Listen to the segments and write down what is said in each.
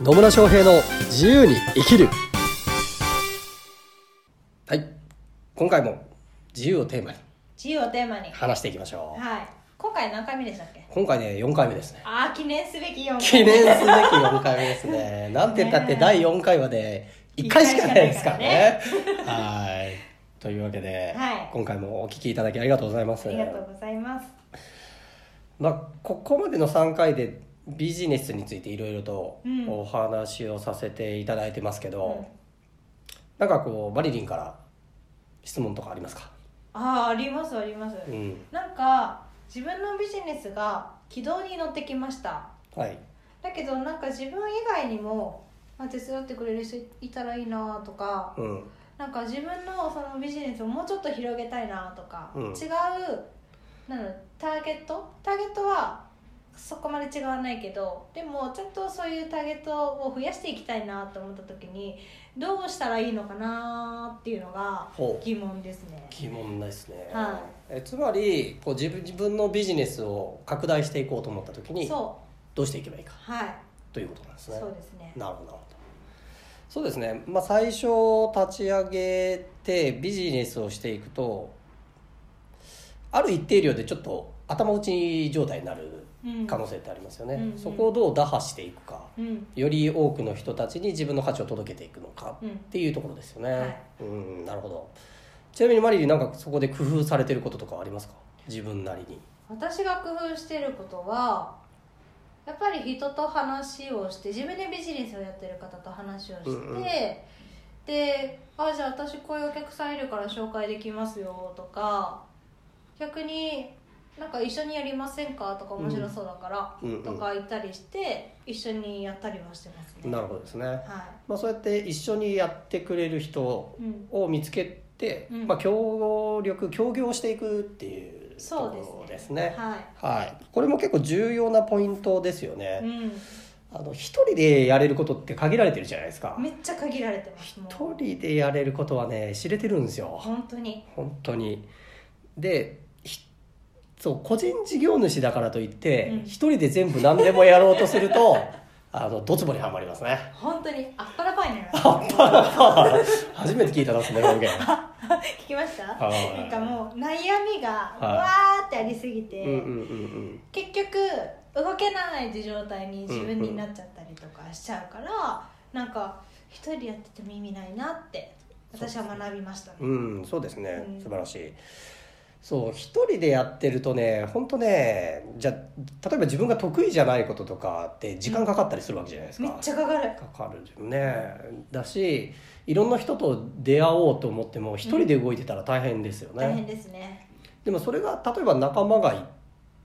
野村翔平の自由に生きる。はい。今回も自由をテーマに。自由をテーマに。話していきましょう。はい。今回何回目でしたっけ？今回ね4回目ですね。ああ記念すべき4回記念すべき4回目ですね。なんて言ったって第4回はね。1回しかないですからね。はい。というわけで、はい。今回もお聞きいただきありがとうございます。ありがとうございます。まあ、ここまでの3回でビジネスについていろいろとうん。お話をさせていただいてますけど、うん。なんかこうマリリンから質問とかありますか、ああありますあります、うん、なんか自分のビジネスが軌道に乗ってきました。はい。だけどなんか自分以外にもあ手伝ってくれる人いたらいいなとかうん。なんか自分のそのビジネスをもうちょっと広げたいなとか、うん。違うなんターゲット？ターゲットはそこまで違わないけどでもちゃんとそういうターゲットを増やしていきたいなと思った時にどうしたらいいのかなっていうのが疑問ですね。疑問ですね、はえつまりこう自分自分のビジネスを拡大していこうと思った時にそどうしていけばいいか。うはい。ということなんですね。そうですね。なるほど。なるほどそうですね、まあ、最初立ち上げてビジネスをしていくとある一定量でちょっと頭打ち状態になるうん可能性ってありますよね、うんうん。そこをどう打破していくか。うん。より多くの人たちに自分の価値を届けていくのかうん。っていうところですよね、はい。うんなるほど。ちなみにマリリンなんかそこで工夫されてることとかありますか？自分なりに。私が工夫してることはやっぱり人と話をして自分でビジネスをやってる方と話をして、うんうん。で「あじゃあ私こういうお客さんいるから紹介できますよ」とか逆に「なんか一緒にやりませんか?」とか面白そうだから、うんうん。とか言ったりして一緒にやったりはしてますね。なるほどですね、はまあ、そうやって一緒にやってくれる人を見つけて、うん。まあ、協力協業していくっていうとそうころでですすね。はい。はい、これも結構重要なポイントですようね、ん、あの一人でやれることって限られてるじゃないですか。めっちゃ限られてます一人でやれることはね知れてるんですよ。本当に。本当に。でひそう個人事業主だからといってうん。一、人で全部何でもやろうとすると あのドツボにはまりますね。本当にアッパラパイになりまあっぱらぱ初めて聞いたなその表現。聞きました？はい。なんかもう悩みがはい。わーってありすぎて、うんうんうん結局動けないって状態に自分になっちゃったりとかしちゃうから、なんか一人でやってても意味ないなって私は学びましたね。うん、うん、そうですね、うん。素晴らしいそう一人でやってるとね本当ねじゃあ例えば自分が得意じゃないこととかって時間かかったりするわけじゃないですか、めっちゃかかる。かかるよね。だしいろんな人と出会おうと思っても一人で動いてたら大変ですよね、大変ですね。でもそれが例えば仲間がい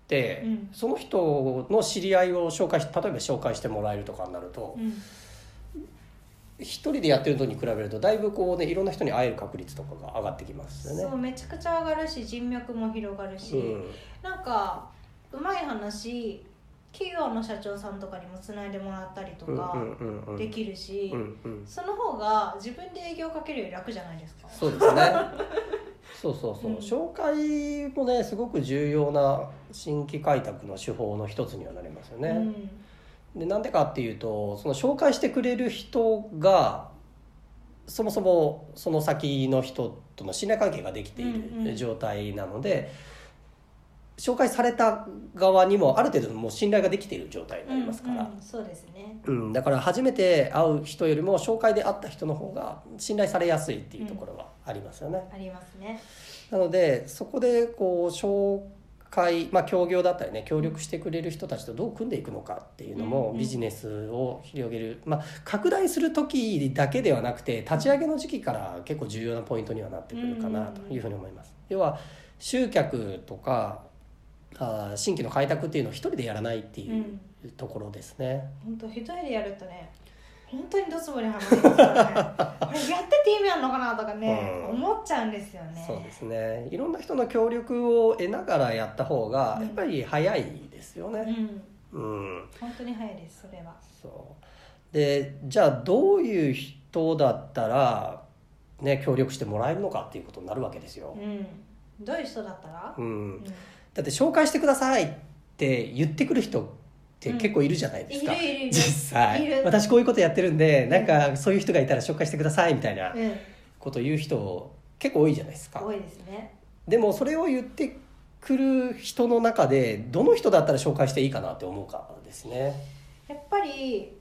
て、うん。その人の知り合いを紹介し例えば紹介してもらえるとかになるとうん一人でやってるのに比べるとだいぶこうねいろんな人に会える確率とかが上がってきますよね。そうめちゃくちゃ上がるし人脈も広がるし、うん。なんかうまい話企業の社長さんとかにもつないでもらったりとかできるし、その方が自分で営業かけるより楽じゃないですか。そうですね。そうそうそう、うん。紹介もねすごく重要な新規開拓の手法の一つにはなりますよね。うんでなんでかっていうとその紹介してくれる人がそもそもその先の人との信頼関係ができていうんうん。る状態なので、紹介された側にもある程度もう信頼ができている状態になりますから、うんうんそうですね。うんだから初めて会う人よりも紹介で会った人の方が信頼されやすいっていうところはありますよね。ありますね。なのでそこでこう紹介、まあ、協業だったりね協力してくれる人たちとどう組んでいくのかっていうのもビジネスを広げる、まあ、拡大する時だけではなくて立ち上げの時期から結構重要なポイントにはなってくるかなというふうに思います。要は集客とかあー新規の開拓っていうのを一人でやらないっていうところですね。本当一人でやるとね本当にドツボにはますからね。やってて意味あるのかなとかね、うん。思っちゃうんですよね。そうですね。いろんな人の協力を得ながらやった方がうん。やっぱり早いですよね。うん。うん。本当に早いですそれは。そう。でじゃあどういう人だったら、ね、協力してもらえるのかっていうことになるわけですよ、うん。どういう人だったら、うん。うん。だって紹介してくださいって言ってくる人って結構いるじゃないですか、いるいるいる。実際。私こういうことやってるんでなんかそういう人がいたら紹介してくださいみたいなうん。ことを言う人結構多いじゃないですか。多いですね。でもそれを言ってくる人の中でどの人だったら紹介していいかなって思うかですね。やっぱり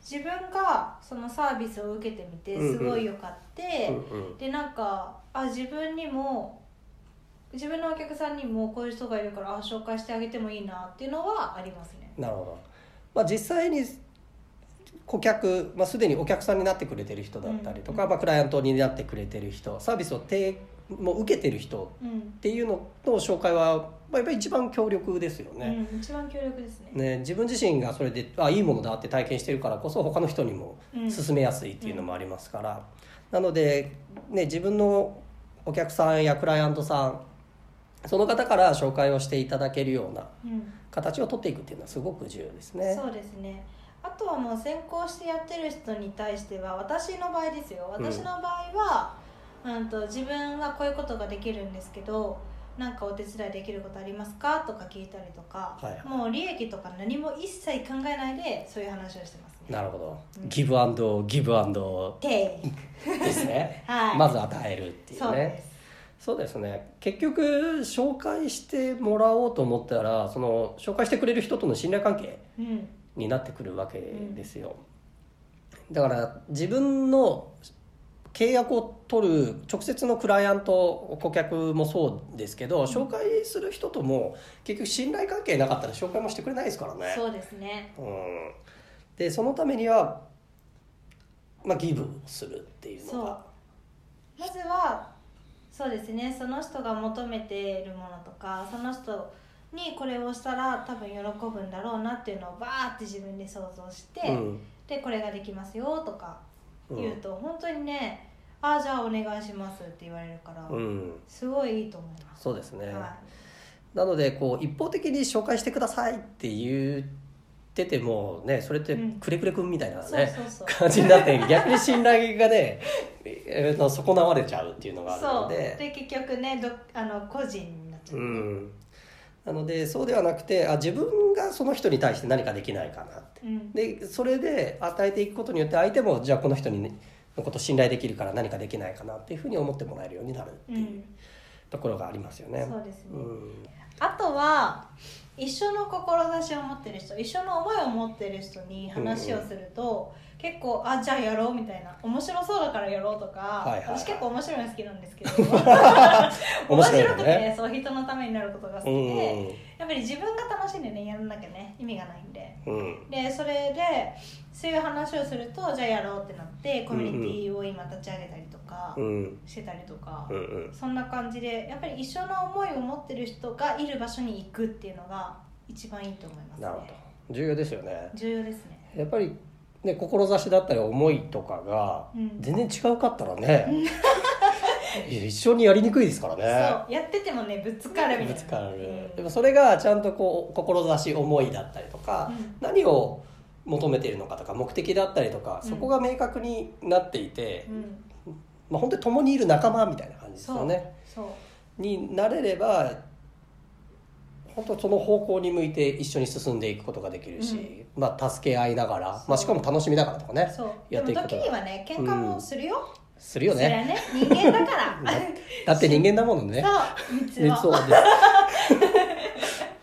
自分がそのサービスを受けてみてうんうん。すごいよかって、うんうん。でなんかあ自分にも自分のお客さんにもこういう人がいるからあ紹介してあげてもいいなっていうのはありますね。なるほど、まあ、実際に顧客、まあ、すでにお客さんになってくれてる人だったりとか、うんまあ、クライアントになってくれてる人サービスを提もう受けてる人うん、っていうのの紹介は、まあ、やっぱり一番強力ですよね。うん、一番強力ですね。ね自分自身がそれであいいものだって体験してるからこそ他の人にもうん勧めやすいっていうのもありますから、なので、ね、自分のお客さんやクライアントさんその方から紹介をしていただけるようなうん。形を取っていくっていうのはすごく重要ですね。そうですね。あとはもう先行してやってる人に対しては私の場合ですよ。私の場合は、うん、と自分はこういうことができるんですけどなんかお手伝いできることありますか？とか聞いたりとか、はいはい。もう利益とか何も一切考えないでそういう話をしてますね。なるほど、うん。ギブアンドギブアンドてですね。はい。まず与えるっていうね。そうですそうですね。結局紹介してもらおうと思ったらその紹介してくれる人との信頼関係うん。になってくるわけですよ、だから自分の契約を取る直接のクライアント顧客もそうですけど、紹介する人とも結局信頼関係なかったら紹介もしてくれないですからね。そうですね。うん、でそのためには、まあ、ギブをするっていうのが。まずはそうですね。その人が求めているものとかその人にこれをしたら多分喜ぶんだろうなっていうのをバーって自分で想像して、うん。でこれができますよとかうん。言うと、本当にねああじゃあお願いしますって言われるから、うん、すごいいいと思います、そうですね、はなのでこう一方的に紹介してくださいって言っててもねそれってうん。くれくれくんみたいなね、感じになって逆に信頼がね、損なわれちゃうっていうのがあるので。で結局ねどあの個人になっちゃう、うん、なのでそうではなくてあ自分がその人に対して何かできないかなって。うん。でそれで与えていくことによって相手もじゃあこの人に、ね、のこと信頼できるから何かできないかなっていうふうに思ってもらえるようになるってういうん。ところがありますよね。そうですね、うんあとは一緒の志を持ってる人一緒の思いを持ってる人に話をすると、結構あじゃあやろうみたいな面白そうだからやろうとか、はいはいはい。私結構面白いの好きなんですけど 面面白くて、ね。そう人のためになることが好きうで、んやっぱり自分が楽しんでねやらなきゃね意味がないんで。うん。でそれでそういう話をするとじゃあやろうってなってコミュニティを今立ち上げたりとかうん。してたりとか、うんうん。そんな感じでやっぱり一緒の思いを持ってる人がいる場所に行くっていうのが一番いいと思いますね。なるほど。重要ですよね。重要ですね。やっぱりね志だったり思いとかがうん。全然違うかったらね、い や一緒にやりにくいですからね。そうやっててもねぶつかるみたいな。ぶつかる、うん。でもそれがちゃんとこう志思いだったりとか、うん。何を求めているのかとか目的だったりとか、うん。そこが明確になっていて、うん。まあ、本当に共にいる仲間みたいな感じですよね。そう。になれれば本当その方向に向いて一緒に進んでいくことができるし、まあ、助け合いながら、まあ、しかも楽しみながらとかねそう。やっていくことが。でも時にはね喧嘩もするよ、するよね。ね人間だから。だって人間だものね。そう。そうで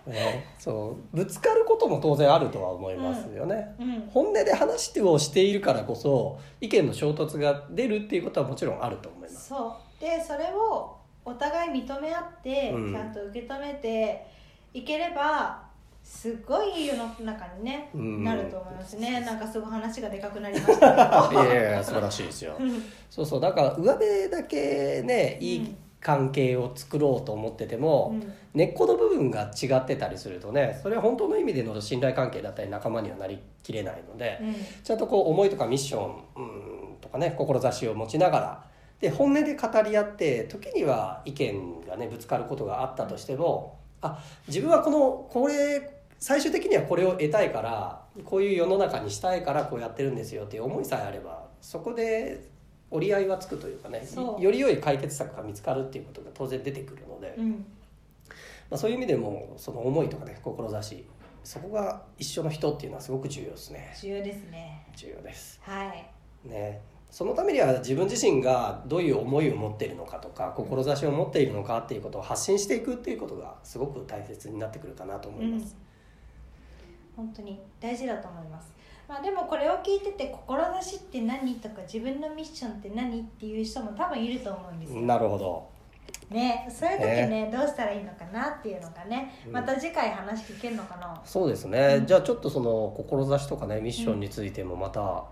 す、ね、そう。ぶつかることも当然あるとは思いますよね、うん。本音で話をしているからこそ意見の衝突が出るっていうことはもちろんあると思います。そう。でそれをお互い認め合って、うん。ちゃんと受け止めていければすごい世の中にね、うん。なると思いますね。なんかすごい話がでかくなりました いやいや素晴らしいですよ。そうそう。だから上辺だけねいい関係を作ろうと思ってても、うん。根っこの部分が違ってたりするとねそれは本当の意味での信頼関係だったり仲間にはなりきれないので、うん。ちゃんとこう思いとかミッション、うん、とかね志を持ちながらで本音で語り合って時には意見がねぶつかることがあったとしてもあ自分はこのこれ最終的にはこれを得たいからこういう世の中にしたいからこうやってるんですよっていう思いさえあればそこで折り合いはつくというかねより良い解決策が見つかるっていうことが当然出てくるので、うん。まあ、そういう意味でもその思いとかね志そこが一緒の人っていうのはすごく重要ですね。重要ですね。重要です。はい。ねそのためには自分自身がどういう思いを持っているのかとか志を持っているのかっていうことを発信していくっていうことがすごく大切になってくるかなと思います、本当に大事だと思います。まあでもこれを聞いてて志って何とか自分のミッションって何っていう人も多分いると思うんですよ。なるほど。ねそういう時ねどうしたらいいのかなっていうのがねうん。また次回話聞けるのかな、そうですね、うん。じゃあちょっとその志とかねミッションについてもまた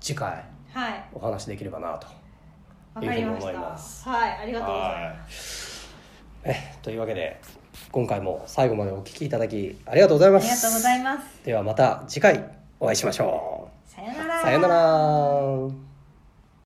次回はい。お話できればなとわかりましいうふうに思いたます。はい。ありがとうございますえというわけで今回も最後までお聞きいただきありがとうございます。ありがとうございます。ではまた次回お会いしましょさよなら。うさよなら